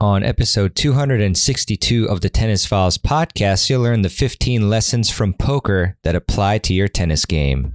On episode 262 of the Tennis Files podcast, you'll learn the 15 lessons from poker that apply to your tennis game.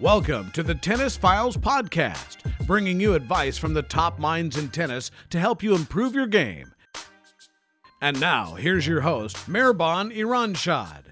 Welcome to the Tennis Files Podcast, bringing you advice from the top minds in tennis to help you improve your game. And now, here's your host, Mehrban Iranshad.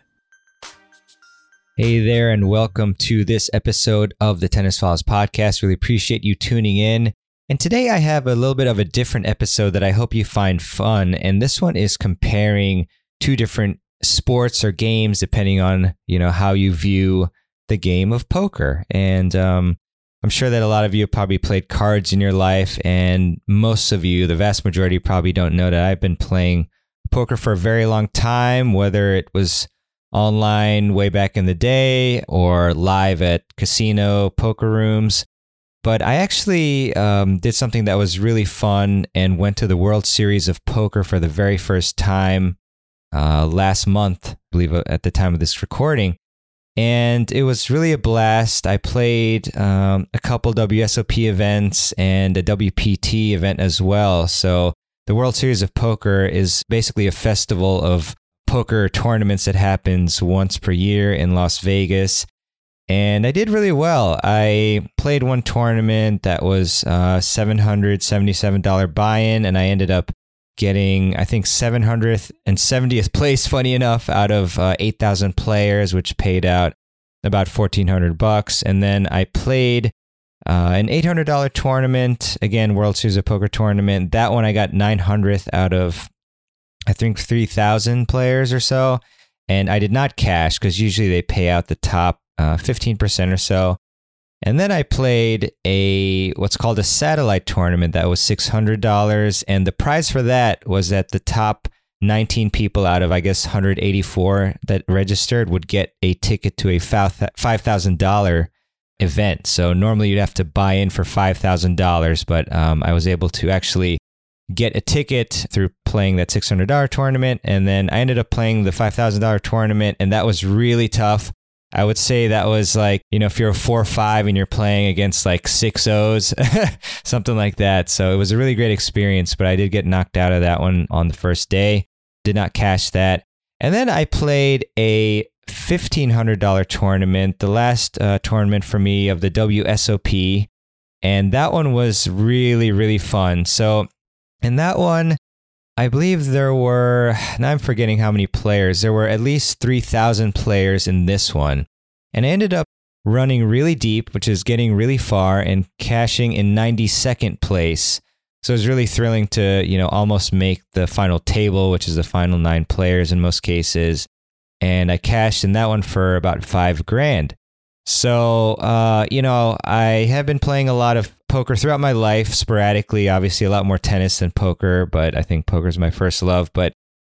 Hey there, and welcome to this episode of the Tennis Files Podcast. Really appreciate you tuning in. And today I have a little bit of a different episode that I hope you find fun. And this one is comparing two different sports or games, depending on you know how you view the game of poker. And um, I'm sure that a lot of you have probably played cards in your life, and most of you, the vast majority, probably don't know that I've been playing poker for a very long time, whether it was online way back in the day or live at casino poker rooms. But I actually um, did something that was really fun and went to the World Series of Poker for the very first time uh, last month, I believe, uh, at the time of this recording and it was really a blast. I played um, a couple WSOP events and a WPT event as well. So the World Series of Poker is basically a festival of poker tournaments that happens once per year in Las Vegas. And I did really well. I played one tournament that was uh, $777 buy in, and I ended up getting I think 700th and 70th place funny enough out of uh, 8,000 players which paid out about 1400 bucks. And then I played uh, an $800 tournament again World Series of Poker tournament. That one I got 900th out of I think 3,000 players or so. And I did not cash because usually they pay out the top uh, 15% or so and then I played a what's called a satellite tournament that was $600 and the prize for that was that the top 19 people out of I guess 184 that registered would get a ticket to a $5,000 event. So normally you'd have to buy in for $5,000, but um, I was able to actually get a ticket through playing that $600 tournament. And then I ended up playing the $5,000 tournament, and that was really tough. I would say that was like, you know, if you're a four five and you're playing against like six O's, something like that. So it was a really great experience, but I did get knocked out of that one on the first day. Did not cash that. And then I played a $1,500 tournament, the last uh, tournament for me of the WSOP. And that one was really, really fun. So in that one, I believe there were, now I'm forgetting how many players, there were at least 3,000 players in this one. And I ended up running really deep, which is getting really far, and cashing in 92nd place. So it was really thrilling to, you know, almost make the final table, which is the final nine players in most cases. And I cashed in that one for about five grand. So, uh, you know, I have been playing a lot of poker throughout my life, sporadically. Obviously, a lot more tennis than poker, but I think poker is my first love. But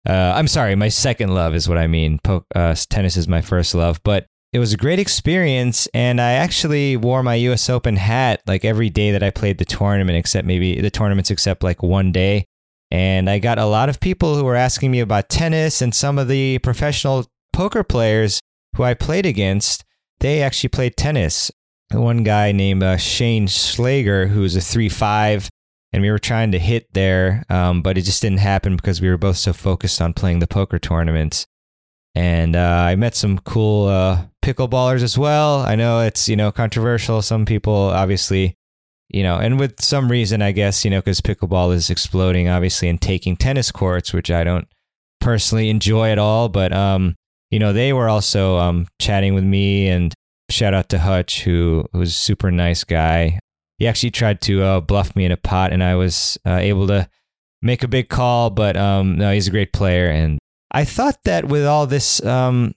uh, I'm sorry, my second love is what I mean. Po- uh, tennis is my first love, but it was a great experience. And I actually wore my US Open hat like every day that I played the tournament, except maybe the tournaments, except like one day. And I got a lot of people who were asking me about tennis and some of the professional poker players who I played against. They actually played tennis one guy named uh, Shane Schleger, was a three five, and we were trying to hit there, um, but it just didn't happen because we were both so focused on playing the poker tournaments. And uh, I met some cool uh, pickleballers as well. I know it's you know controversial. Some people obviously, you know, and with some reason, I guess you know because pickleball is exploding, obviously, and taking tennis courts, which I don't personally enjoy at all. But um, you know, they were also um, chatting with me and shout out to Hutch, who was a super nice guy. He actually tried to uh, bluff me in a pot, and I was uh, able to make a big call. But um, no, he's a great player, and I thought that with all this, um,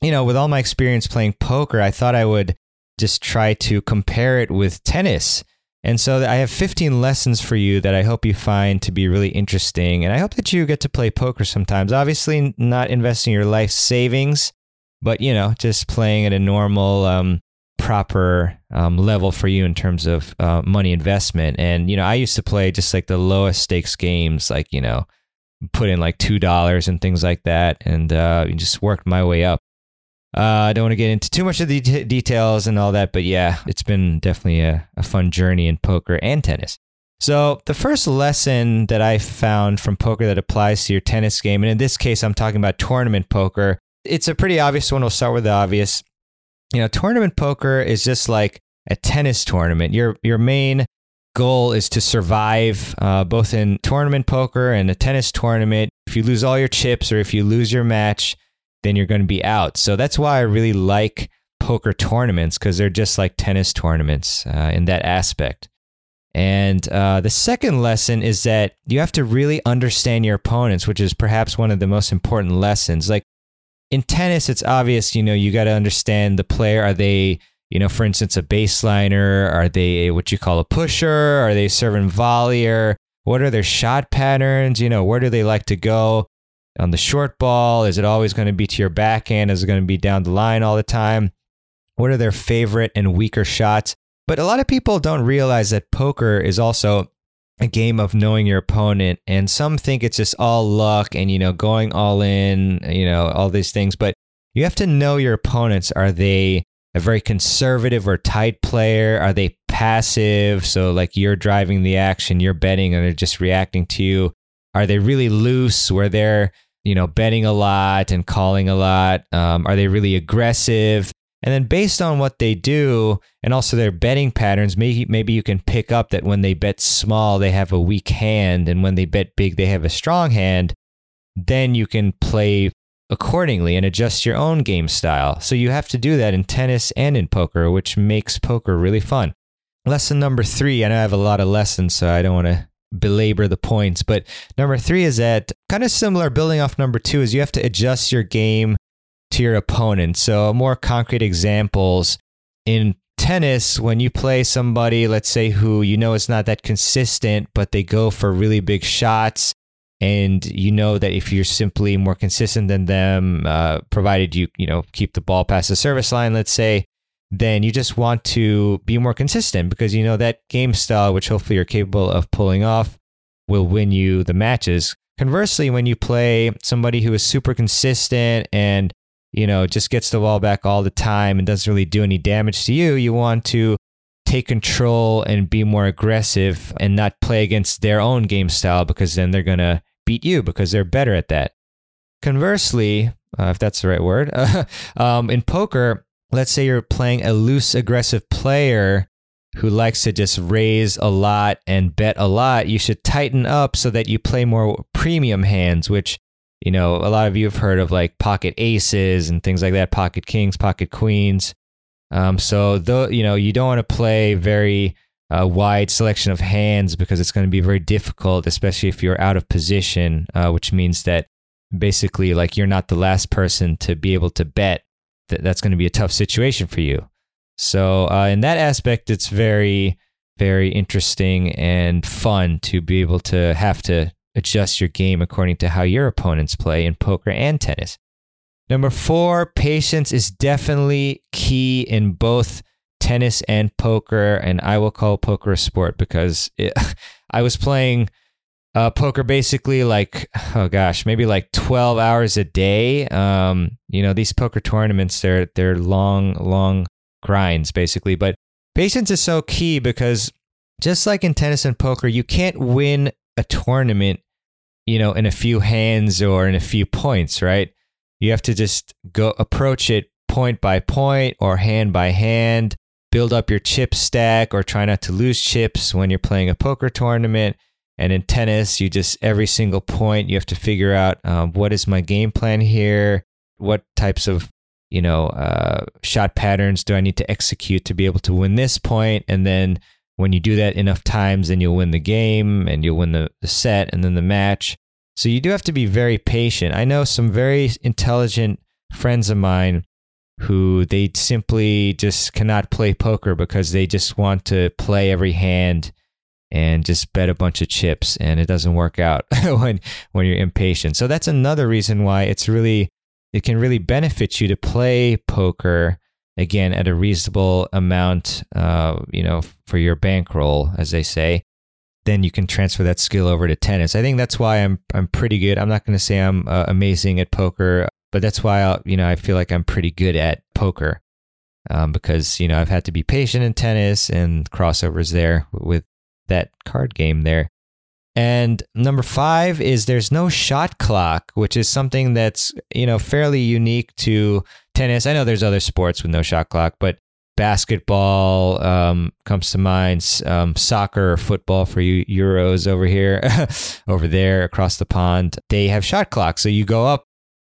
you know, with all my experience playing poker, I thought I would just try to compare it with tennis And so I have 15 lessons for you that I hope you find to be really interesting. And I hope that you get to play poker sometimes. Obviously, not investing your life savings, but you know, just playing at a normal, um, proper um, level for you in terms of uh, money investment. And you know, I used to play just like the lowest stakes games, like you know, put in like two dollars and things like that, and uh, just worked my way up. Uh, I don't want to get into too much of the de- details and all that, but yeah, it's been definitely a, a fun journey in poker and tennis. So, the first lesson that I found from poker that applies to your tennis game, and in this case, I'm talking about tournament poker. It's a pretty obvious one. We'll start with the obvious. You know, tournament poker is just like a tennis tournament. Your your main goal is to survive, uh, both in tournament poker and a tennis tournament. If you lose all your chips or if you lose your match, then you're going to be out. So that's why I really like poker tournaments because they're just like tennis tournaments uh, in that aspect. And uh, the second lesson is that you have to really understand your opponents, which is perhaps one of the most important lessons. Like in tennis, it's obvious, you know, you got to understand the player. Are they, you know, for instance, a baseliner? Are they what you call a pusher? Are they serving volleyer? What are their shot patterns? You know, where do they like to go? on the short ball? Is it always going to be to your backhand? Is it going to be down the line all the time? What are their favorite and weaker shots? But a lot of people don't realize that poker is also a game of knowing your opponent. And some think it's just all luck and, you know, going all in, you know, all these things. But you have to know your opponents. Are they a very conservative or tight player? Are they passive? So, like, you're driving the action, you're betting, and they're just reacting to you. Are they really loose where they're, you know, betting a lot and calling a lot? Um, are they really aggressive? And then based on what they do and also their betting patterns, maybe maybe you can pick up that when they bet small, they have a weak hand, and when they bet big, they have a strong hand. Then you can play accordingly and adjust your own game style. So you have to do that in tennis and in poker, which makes poker really fun. Lesson number three, I know I have a lot of lessons, so I don't want to belabor the points. But number three is that kind of similar, building off number two, is you have to adjust your game to your opponent. So, more concrete examples in tennis, when you play somebody, let's say, who you know is not that consistent, but they go for really big shots. And you know that if you're simply more consistent than them, uh, provided you you know keep the ball past the service line, let's say, then you just want to be more consistent because you know that game style, which hopefully you're capable of pulling off, will win you the matches. Conversely, when you play somebody who is super consistent and you know just gets the ball back all the time and doesn't really do any damage to you, you want to take control and be more aggressive and not play against their own game style because then they're gonna beat you because they're better at that. Conversely, uh, if that's the right word, um, in poker, let's say you're playing a loose, aggressive player who likes to just raise a lot and bet a lot, you should tighten up so that you play more premium hands, which, you know, a lot of you have heard of like pocket aces and things like that, pocket kings, pocket queens. Um, so, you know, you don't want to play very uh, wide selection of hands because it's going to be very difficult, especially if you're out of position, uh, which means that basically, like, you're not the last person to be able to bet That that's going to be a tough situation for you. So, uh, in that aspect, it's very, very interesting and fun to be able to have to adjust your game according to how your opponents play in poker and tennis. Number four, patience is definitely key in both tennis and poker. And I will call poker a sport because it, I was playing uh, poker basically like oh gosh maybe like 12 hours a day um, you know these poker tournaments they're they're long long grinds basically but patience is so key because just like in tennis and poker you can't win a tournament you know in a few hands or in a few points right? You have to just go approach it point by point or hand by hand build up your chip stack or try not to lose chips when you're playing a poker tournament. And in tennis, you just every single point you have to figure out um, what is my game plan here, what types of you know uh, shot patterns do I need to execute to be able to win this point, and then when you do that enough times, then you'll win the game and you'll win the, the set and then the match. So you do have to be very patient. I know some very intelligent friends of mine who they simply just cannot play poker because they just want to play every hand and just bet a bunch of chips and it doesn't work out when when you're impatient. So that's another reason why it's really it can really benefit you to play poker again at a reasonable amount uh, you know for your bankroll as they say then you can transfer that skill over to tennis. I think that's why I'm I'm pretty good. I'm not going to say I'm uh, amazing at poker, but that's why I you know I feel like I'm pretty good at poker um, because you know I've had to be patient in tennis and crossovers there with that card game there. And number five is there's no shot clock, which is something that's you know fairly unique to tennis. I know there's other sports with no shot clock, but basketball um, comes to mind, um, soccer, or football for you Euros over here, over there across the pond. They have shot clocks, so you go up,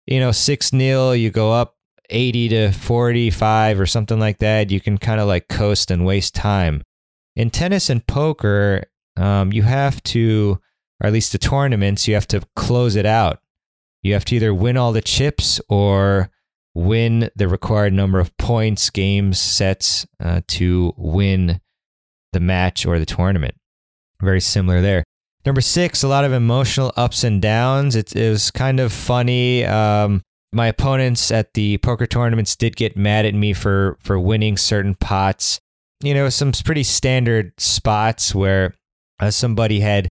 you know, six nil, you go up eighty to forty-five or something like that. You can kind of like coast and waste time. In tennis and poker, um, you have to, or at least the tournaments, you have to close it out. You have to either win all the chips or win the required number of points, games, sets uh, to win the match or the tournament. Very similar there. Number six, a lot of emotional ups and downs. It, it was kind of funny. Um, my opponents at the poker tournaments did get mad at me for for winning certain pots. You know, some pretty standard spots where uh, somebody had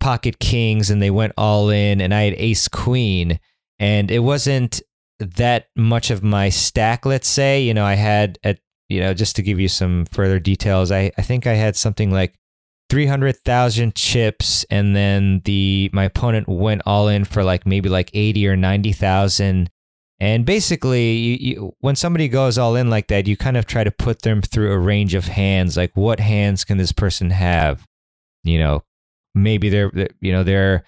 pocket kings and they went all in, and I had ace queen, and it wasn't that much of my stack, let's say, you know, I had at, you know, just to give you some further details, I, I think I had something like 300,000 chips and then the, my opponent went all in for like maybe like 80 or 90,000. And basically, you, you, when somebody goes all in like that, you kind of try to put them through a range of hands. Like, what hands can this person have? You know, maybe they're, you know, they're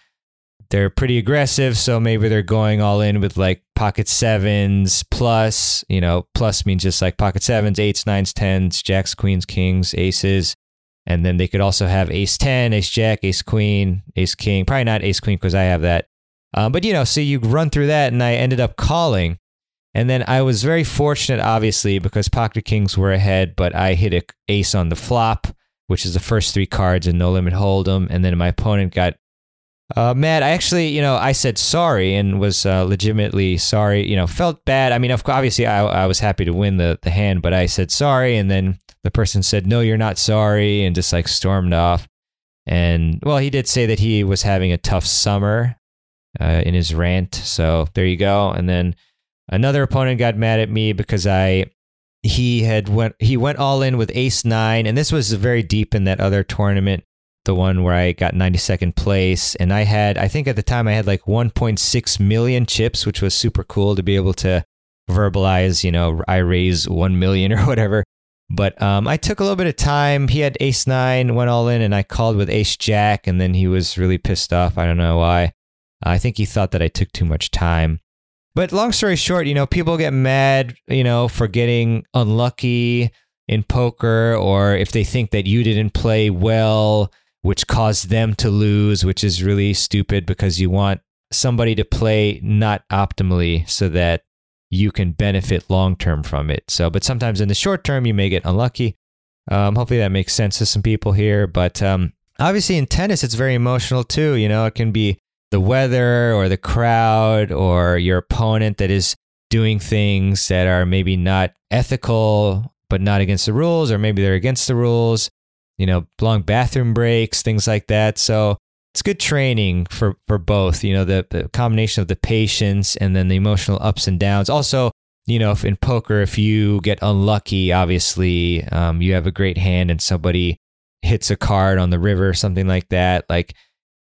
they're pretty aggressive, so maybe they're going all in with like pocket sevens plus, you know, plus means just like pocket sevens, eights, nines, tens, jacks, queens, kings, aces. And then they could also have ace 10, ace jack, ace queen, ace king. Probably not ace queen because I have that. Um, but, you know, so you run through that and I ended up calling. And then I was very fortunate, obviously, because pocket kings were ahead, but I hit a ace on the flop, which is the first three cards in No Limit Hold'em. And then my opponent got uh, Matt, I actually, you know, I said sorry and was uh, legitimately sorry. You know, felt bad. I mean, obviously, I, I was happy to win the, the hand, but I said sorry. And then the person said, no, you're not sorry, and just like stormed off. And well, he did say that he was having a tough summer uh, in his rant. So there you go. And then another opponent got mad at me because I he had went he went all in with ace nine, and this was very deep in that other tournament the one where I got 92nd place. And I had, I think at the time I had like 1.6 million chips, which was super cool to be able to verbalize, you know, I raise 1 million or whatever. But um, I took a little bit of time. He had ace nine, went all in, and I called with ace jack. And then he was really pissed off. I don't know why. I think he thought that I took too much time. But long story short, you know, people get mad, you know, for getting unlucky in poker or if they think that you didn't play well which caused them to lose, which is really stupid because you want somebody to play not optimally so that you can benefit long term from it. So, but sometimes in the short term, you may get unlucky. Um, hopefully that makes sense to some people here. But um, obviously in tennis, it's very emotional too. You know, it can be the weather or the crowd or your opponent that is doing things that are maybe not ethical, but not against the rules, or maybe they're against the rules you know, long bathroom breaks, things like that. So it's good training for, for both, you know, the, the combination of the patience and then the emotional ups and downs. Also, you know, if in poker, if you get unlucky, obviously, um, you have a great hand and somebody hits a card on the river or something like that. Like,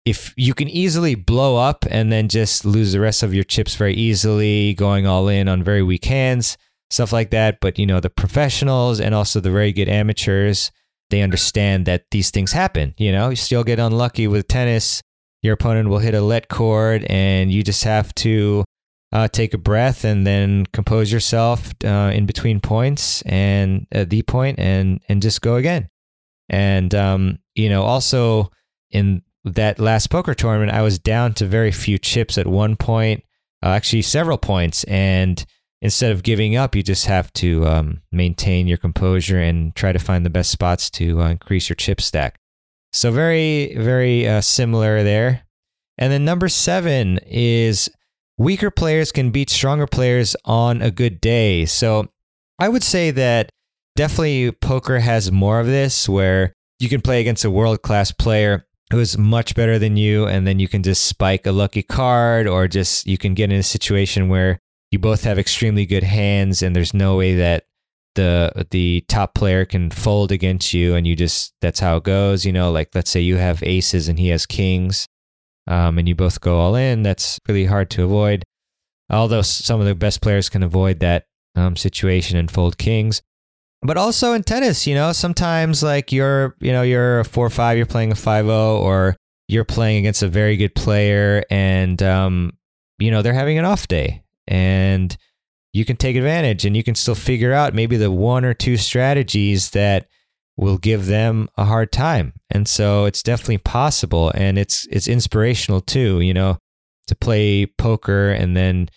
if you can easily blow up and then just lose the rest of your chips very easily, going all in on very weak hands, stuff like that. But, you know, the professionals and also the very good amateurs, they understand that these things happen. You know, you still get unlucky with tennis. Your opponent will hit a let cord, and you just have to uh, take a breath and then compose yourself uh, in between points and at the point, and and just go again. And um, you know, also in that last poker tournament, I was down to very few chips at one point, uh, actually several points, and instead of giving up, you just have to um, maintain your composure and try to find the best spots to uh, increase your chip stack. So very, very uh, similar there. And then number seven is weaker players can beat stronger players on a good day. So I would say that definitely poker has more of this where you can play against a world class player who is much better than you, and then you can just spike a lucky card, or just you can get in a situation where you both have extremely good hands, and there's no way that the the top player can fold against you, and you just that's how it goes. You know, like let's say you have aces and he has kings, um, and you both go all in. That's really hard to avoid. Although some of the best players can avoid that um, situation and fold kings. But also in tennis, you know, sometimes like you're, you know, you're a four five, you're playing a five zero, or you're playing against a very good player, and um, you know they're having an off day, and you can take advantage, and you can still figure out maybe the one or two strategies that will give them a hard time, and so it's definitely possible, and it's it's inspirational too, you know, to play poker and then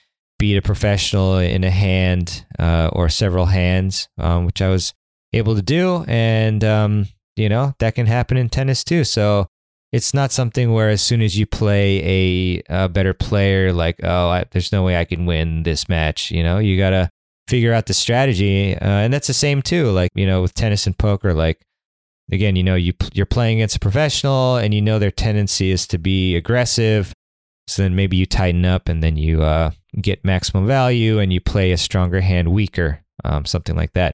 beat a professional in a hand uh, or several hands, um, which I was able to do. And, um, you know, that can happen in tennis too. So it's not something where as soon as you play a, a better player, like, oh, I, there's no way I can win this match. You know, you got to figure out the strategy. Uh, and that's the same too. Like, you know, with tennis and poker, like, again, you know, you, you're playing against a professional and you know their tendency is to be aggressive. So then maybe you tighten up and then you, uh, get maximum value and you play a stronger hand weaker, um, something like that.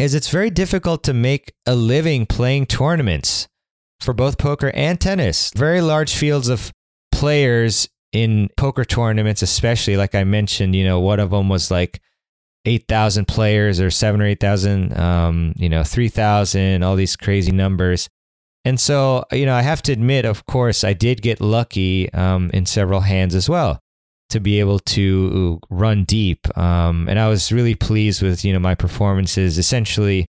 is it's very difficult to make a living playing tournaments for both poker and tennis. Very large fields of players in poker tournaments, especially like I mentioned, you know, one of them was like 8,000 players or seven or 8,000, um, you know, 3,000, all these crazy numbers. And so, you know, I have to admit, of course, I did get lucky um, in several hands as well to be able to run deep. Um, and I was really pleased with, you know, my performances essentially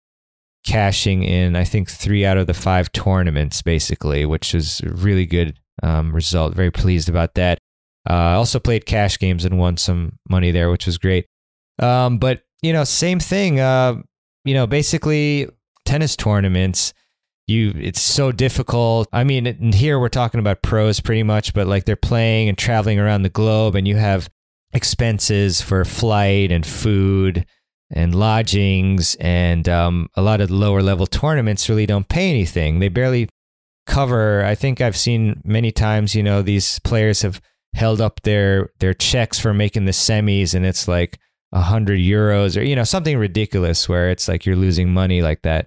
cashing in, I think, three out of the five tournaments, basically, which was a really good um, result. Very pleased about that. Uh, I also played cash games and won some money there, which was great. Um, but, you know, same thing. Uh, you know, basically, tennis tournaments you it's so difficult. I mean, here we're talking about pros pretty much, but like they're playing and traveling around the globe, and you have expenses for flight and food and lodgings, and um, a lot of lower level tournaments really don't pay anything. They barely cover. I think I've seen many times, you know, these players have held up their their checks for making the semis, and it's like a hundred euros or you know something ridiculous where it's like you're losing money like that.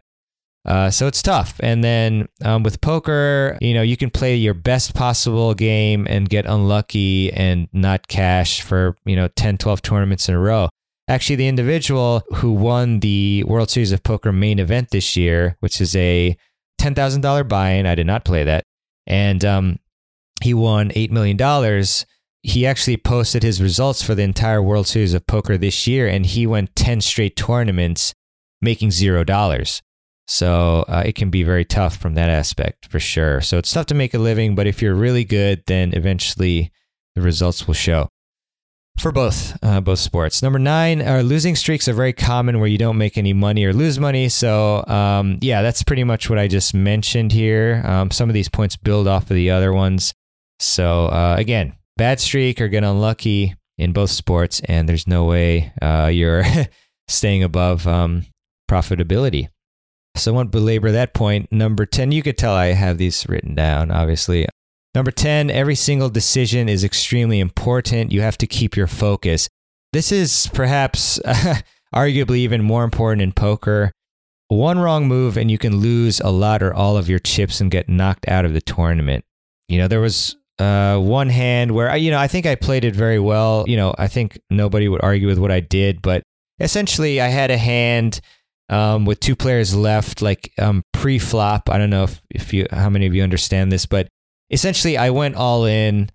Uh, so it's tough. And then um, with poker, you know, you can play your best possible game and get unlucky and not cash for, you know, 10, 12 tournaments in a row. Actually, the individual who won the World Series of Poker main event this year, which is a $10,000 buy in, I did not play that. And um, he won $8 million. He actually posted his results for the entire World Series of Poker this year, and he went 10 straight tournaments making zero dollars. So uh, it can be very tough from that aspect for sure. So it's tough to make a living, but if you're really good, then eventually the results will show for both uh, both sports. Number nine, our losing streaks are very common where you don't make any money or lose money. So um, yeah, that's pretty much what I just mentioned here. Um, some of these points build off of the other ones. So uh, again, bad streak or get unlucky in both sports, and there's no way uh, you're staying above um, profitability. So I won't belabor that point. Number 10, you could tell I have these written down, obviously. Number 10, every single decision is extremely important. You have to keep your focus. This is perhaps arguably even more important in poker. One wrong move and you can lose a lot or all of your chips and get knocked out of the tournament. You know, there was uh, one hand where, you know, I think I played it very well. You know, I think nobody would argue with what I did, but essentially, I had a hand um, with two players left, like um, pre-flop. I don't know if, if you how many of you understand this, but essentially, I went all in,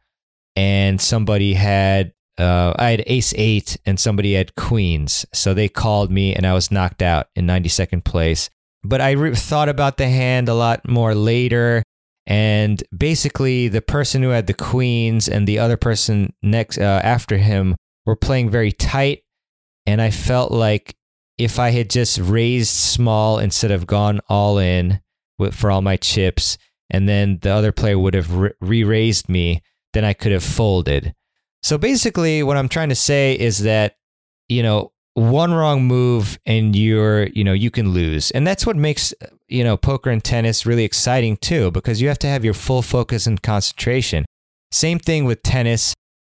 and somebody had uh, I had ace eight, and somebody had queens. So they called me, and I was knocked out in 92nd place. But I re- thought about the hand a lot more later. And basically, the person who had the queens and the other person next uh, after him were playing very tight. And I felt like if I had just raised small instead of gone all in with, for all my chips, and then the other player would have re raised me, then I could have folded. So basically, what I'm trying to say is that, you know, one wrong move and you're, you know, you can lose. And that's what makes, you know, poker and tennis really exciting too, because you have to have your full focus and concentration. Same thing with tennis.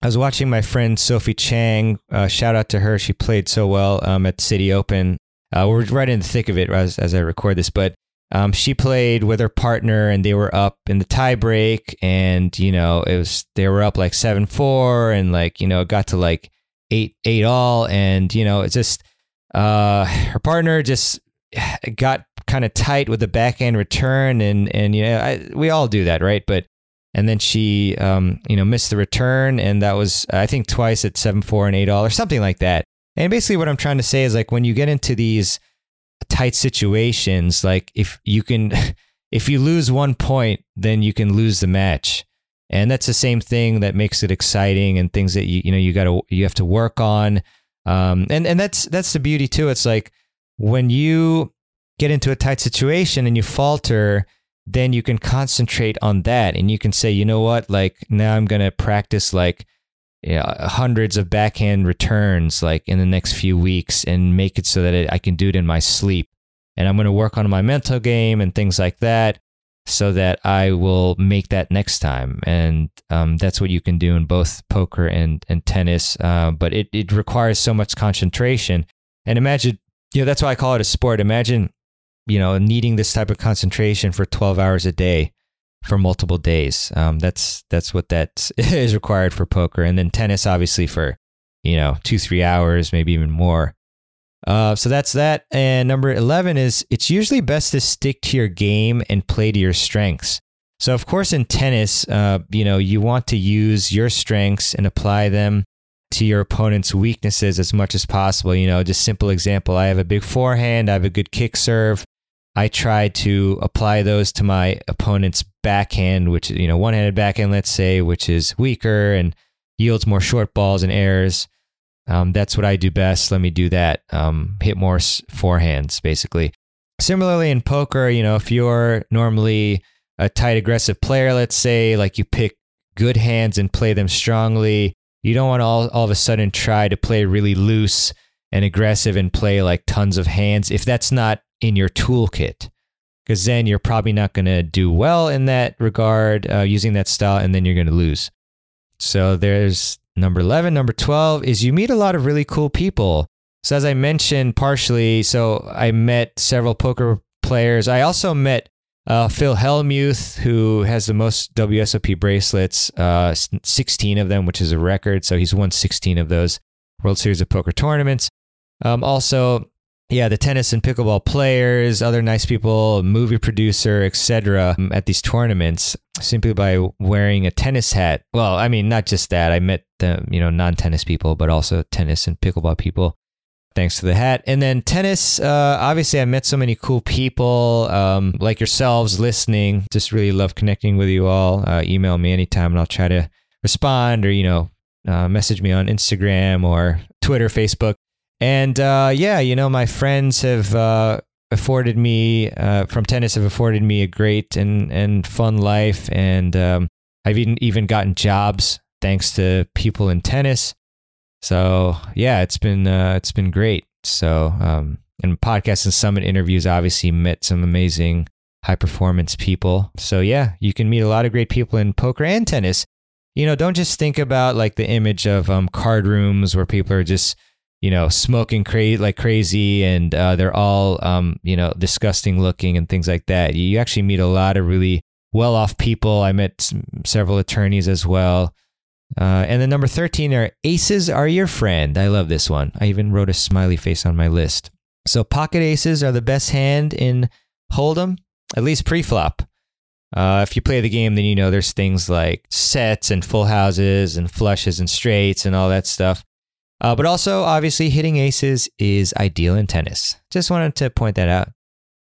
I was watching my friend Sophie Chang. Uh, shout out to her. She played so well um, at City Open. Uh, we're right in the thick of it as, as I record this, but um, she played with her partner and they were up in the tiebreak. And, you know, it was, they were up like 7 4 and like, you know, it got to like eight eight all, and you know it's just uh, her partner just got kind of tight with the backhand return, and and you know I, we all do that, right? But and then she um, you know missed the return, and that was I think twice at seven four and eight all or something like that. And basically, what I'm trying to say is like when you get into these tight situations, like if you can. If you lose one point, then you can lose the match and that's the same thing that makes it exciting and things that you you know you got to you have to work on um, and and that's that's the beauty too it's like when you get into a tight situation and you falter then you can concentrate on that and you can say you know what like now i'm going to practice like you know, hundreds of backhand returns like in the next few weeks and make it so that it, i can do it in my sleep and i'm going to work on my mental game and things like that so that I will make that next time. And um, that's what you can do in both poker and, and tennis. Uh, but it, it requires so much concentration. And imagine, you know, that's why I call it a sport. Imagine, you know, needing this type of concentration for 12 hours a day for multiple days. Um, that's, that's what that is required for poker. And then tennis, obviously, for, you know, two, three hours, maybe even more. Uh, so that's that. And number 11 is it's usually best to stick to your game and play to your strengths. So, of course, in tennis, uh, you know, you want to use your strengths and apply them to your opponent's weaknesses as much as possible. You know, just simple example I have a big forehand, I have a good kick serve. I try to apply those to my opponent's backhand, which, you know, one handed backhand, let's say, which is weaker and yields more short balls and errors. Um, that's what I do best. Let me do that. Um, hit more forehands, basically. Similarly, in poker, you know, if you're normally a tight, aggressive player, let's say, like you pick good hands and play them strongly, you don't want to all, all of a sudden try to play really loose and aggressive and play like tons of hands if that's not in your toolkit. Because then you're probably not going to do well in that regard uh, using that style, and then you're going to lose. So there's Number 11, number 12 is you meet a lot of really cool people. So, as I mentioned partially, so I met several poker players. I also met uh, Phil Hellmuth, who has the most WSOP bracelets, uh, 16 of them, which is a record. So, he's won 16 of those World Series of Poker tournaments. Um, also, yeah, the tennis and pickleball players, other nice people, movie producer, etc. Um, at these tournaments simply by wearing a tennis hat. Well, I mean, not just that. I met the, you know, non-tennis people, but also tennis and pickleball people thanks to the hat. And then tennis, uh, obviously I met so many cool people um, like yourselves listening. Just really love connecting with you all. Uh, email me anytime and I'll try to respond or, you know, uh, message me on Instagram or Twitter, Facebook. And uh, yeah, you know, my friends have uh, afforded me uh, from tennis have afforded me a great and and fun life, and um, I've even even gotten jobs thanks to people in tennis. So yeah, it's been uh, it's been great. So um, and podcasts and summit interviews, obviously met some amazing high performance people. So yeah, you can meet a lot of great people in poker and tennis. You know, don't just think about like the image of um, card rooms where people are just you know, smoking crazy like crazy, and uh, they're all, um, you know, disgusting looking and things like that. You actually meet a lot of really well off people. I met several attorneys as well. Uh, and then number 13 are aces are your friend. I love this one. I even wrote a smiley face on my list. So pocket aces are the best hand in Hold'em, at least pre-flop. Uh, if you play the game, then you know there's things like sets and full houses and flushes and straights and all that stuff. Uh, but also, obviously, hitting aces is ideal in tennis. Just wanted to point that out.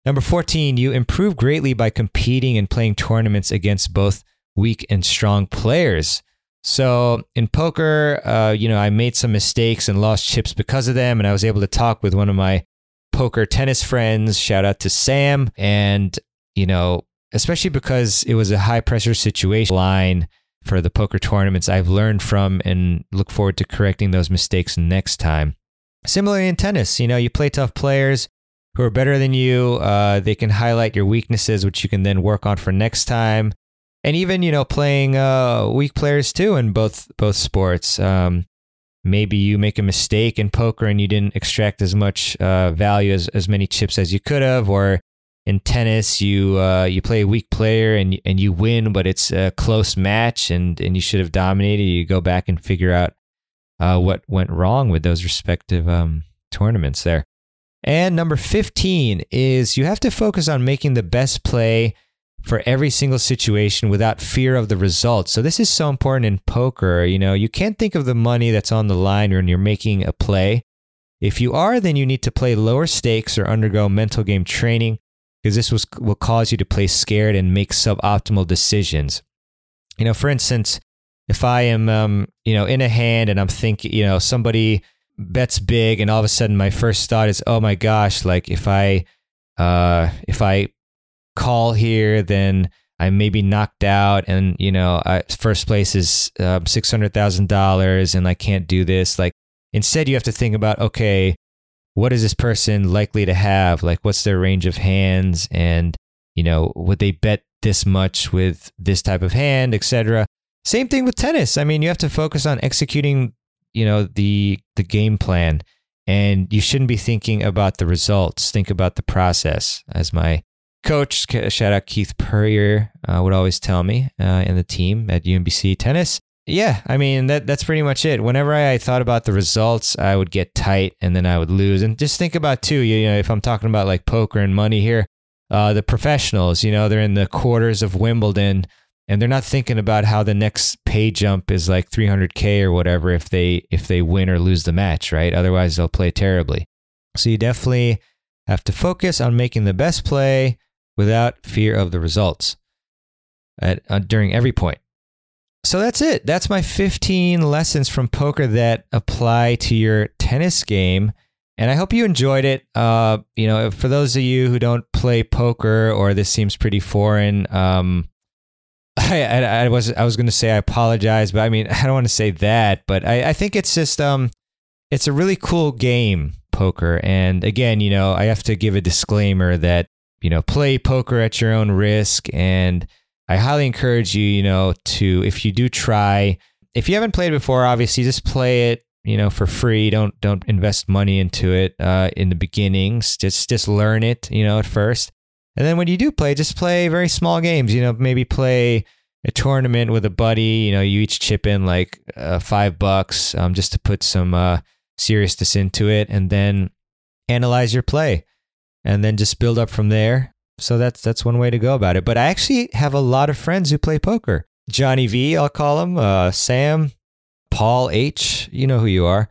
Number 14, you improve greatly by competing and playing tournaments against both weak and strong players. So in poker, uh, you know, I made some mistakes and lost chips because of them. And I was able to talk with one of my poker tennis friends. Shout out to Sam. And, you know, especially because it was a high pressure situation line for the poker tournaments, I've learned from and look forward to correcting those mistakes next time. Similarly in tennis, you know, you play tough players who are better than you. Uh, they can highlight your weaknesses, which you can then work on for next time and even you know playing uh, weak players too in both both sports. Um, maybe you make a mistake in poker and you didn't extract as much uh, value as as many chips as you could have, or in tennis you uh, you play a weak player and and you win, but it's a close match and and you should have dominated. You go back and figure out uh, what went wrong with those respective um, tournaments there. And number 15 is you have to focus on making the best play for every single situation without fear of the results. So this is so important in poker. You know, you can't think of the money that's on the line when you're making a play. If you are, then you need to play lower stakes or undergo mental game training because this was, will cause you to play scared and make suboptimal decisions. You know, for instance, if I am, um, you know, in a hand and I'm thinking, you know, somebody bets big, and all of a sudden my first thought is, oh my gosh, like if I, uh, if I call here, then I may be knocked out, and you know, I, first place is uh, six hundred thousand dollars, and I can't do this. Like instead, you have to think about okay, what is this person likely to have? Like, what's their range of hands, and you know, would they bet this much with this type of hand, etc. Same thing with tennis. I mean, you have to focus on executing, you know, the the game plan, and you shouldn't be thinking about the results. Think about the process, as my coach, shout out Keith Puryear, uh, would always tell me, uh, and the team at UMBC Tennis. Yeah, I mean that that's pretty much it. Whenever I thought about the results, I would get tight and then I would lose. And just think about too, you know, if I'm talking about like poker and money here, uh, the professionals, you know, they're in the quarters of Wimbledon and they're not thinking about how the next pay jump is like 300k or whatever if they if they win or lose the match, right? Otherwise, they'll play terribly. So you definitely have to focus on making the best play without fear of the results at, uh, during every point. So that's it. That's my 15 lessons from poker that apply to your tennis game. And I hope you enjoyed it. Uh, you know, for those of you who don't play poker or this seems pretty foreign, um, I, I, I, was I was going to say I apologize, but I mean I don't want to say that. But I, I think it's just um, it's a really cool game, poker. And again, you know, I have to give a disclaimer that you know, play poker at your own risk. And I highly encourage you, you know, to, if you do try, if you haven't played before, obviously just play it, you know, for free. Don't, don't invest money into it uh, in the beginnings. Just, just learn it, you know, at first. And then when you do play, just play very small games, you know, maybe play a tournament with a buddy, you know, you each chip in like uh, five bucks um, just to put some uh, seriousness into it and then analyze your play and then just build up from there. So that's that's one way to go about it. But I actually have a lot of friends who play poker. Johnny V, I'll call him, uh, Sam, Paul H. You know who you are.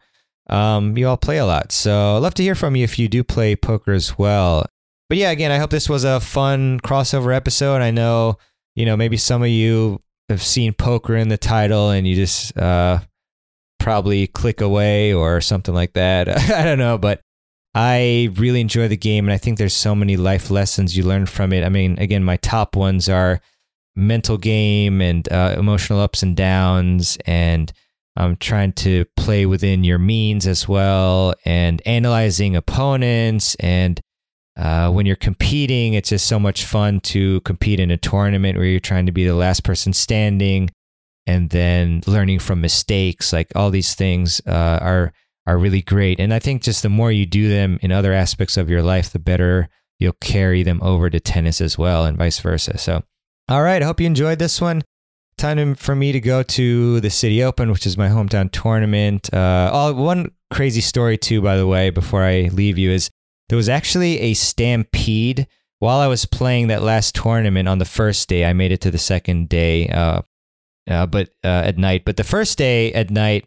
Um, you all play a lot, so I'd love to hear from you if you do play poker as well. But yeah, again, I hope this was a fun crossover episode. I know, you know, maybe some of you have seen poker in the title and you just uh, probably click away or something like that. I don't know, but I really enjoy the game, and I think there's so many life lessons you learn from it. I mean, again, my top ones are mental game and uh, emotional ups and downs, and um, trying to play within your means as well, and analyzing opponents. And uh, when you're competing, it's just so much fun to compete in a tournament where you're trying to be the last person standing, and then learning from mistakes. Like all these things uh, are are really great. And I think just the more you do them in other aspects of your life, the better you'll carry them over to tennis as well and vice versa. So, all right. I hope you enjoyed this one. time for me to go to the City Open, which is my hometown tournament. Uh, all, one crazy story, too, by the way, before I leave you, is there was actually a stampede while I was playing that last tournament on the first day. I made it to the second day, uh, uh, but uh, at night. But the first day at night,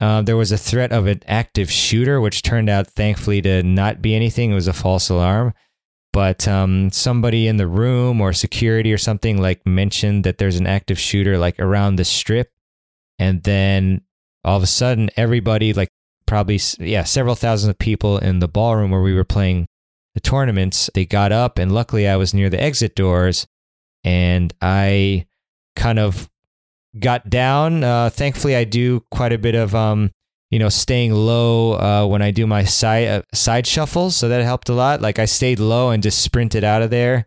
uh, there was a threat of an active shooter, which turned out, thankfully, to not be anything. It was a false alarm. But um, somebody in the room or security or something like mentioned that there's an active shooter like around the strip. And then all of a sudden everybody like probably yeah several thousand of people in the ballroom where we were playing the tournaments they got up and luckily i was near the exit doors. And i kind of got down uh, thankfully i do quite a bit of um, you know, staying low uh, when I do my side uh, side shuffles. So that helped a lot. Like I stayed low and just sprinted out of there,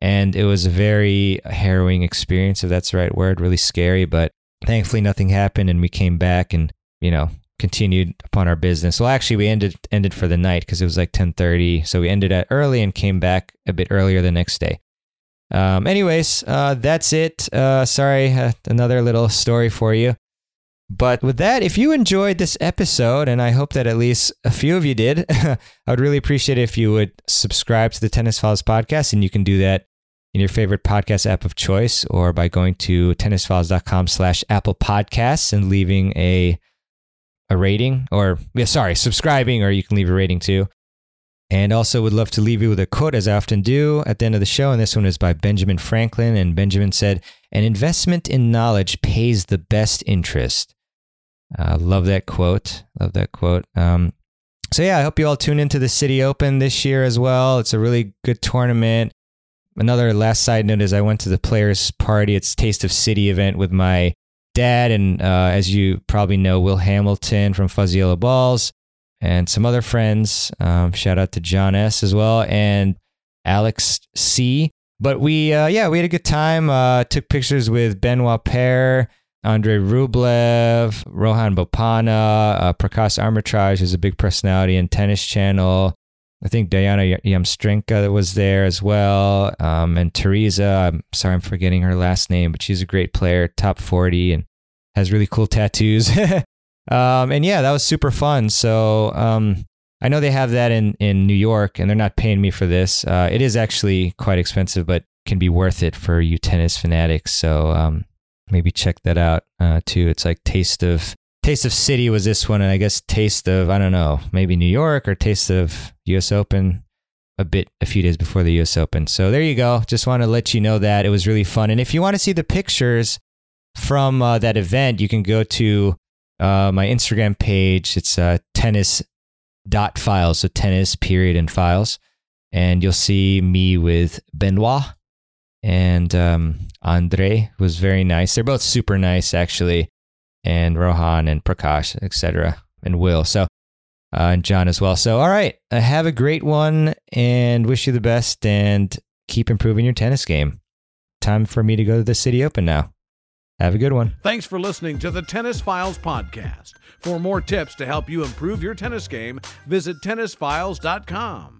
and it was a very harrowing experience, if that's the right word. Really scary, but thankfully nothing happened, and we came back and you know continued upon our business. Well, actually, we ended ended for the night because it was like ten thirty, so we ended at early and came back a bit earlier the next day. Um, anyways, uh, that's it. Uh, sorry, uh, another little story for you. But with that, if you enjoyed this episode, and I hope that at least a few of you did, I would really appreciate it if you would subscribe to the Tennis Files podcast. And you can do that in your favorite podcast app of choice or by going to tennisfiles.com slash Apple Podcasts and leaving a a rating or yeah, sorry, subscribing, or you can leave a rating too. And also would love to leave you with a quote as I often do at the end of the show. And this one is by Benjamin Franklin. And Benjamin said, An investment in knowledge pays the best interest. Uh, love that quote. Love that quote. Um, so yeah, I hope you all tune into the Citi Open this year as well. It's a really good tournament. Another last side note is I went to the players' party. It's Taste of Citi event with my dad and uh, as you probably know, Will Hamilton from Fuzzy Yellow Balls and some other friends. Um, shout out to John S as well and Alex C. But we, uh, yeah, we had a good time. Uh, took pictures with Benoit Paire Andre Rublev, Rohan Bopanna, uh, Prakash Amritraj is a big personality in Tennis Channel. I think Diana Yastremska was there as well. Um, and Teresa, I'm sorry, I'm forgetting her last name, but she's a great player, top 40, and has really cool tattoos. um, and yeah, that was super fun. So um, I know they have that in, in New York, and they're not paying me for this. Uh, it is actually quite expensive, but can be worth it for you tennis fanatics. So um, maybe check that out uh, too. It's like Taste of Taste of Citi was this one, and I guess Taste of I don't know, maybe New York or Taste of U.S. Open a bit a few days before the U.S. Open. So there you go. Just want to let you know that it was really fun. And if you want to see the pictures from uh, that event, you can go to uh, my Instagram page. It's uh, tennis dot files, so tennis period and files, and you'll see me with Benoit and um, Andre was very nice. They're both super nice, actually, and Rohan and Prakash, etc., and Will. So, uh, and John as well. So, all right, uh, have a great one, and wish you the best, and keep improving your tennis game. Time for me to go to the Citi Open now. Have a good one. Thanks for listening to the Tennis Files podcast. For more tips to help you improve your tennis game, visit tennisfiles.com.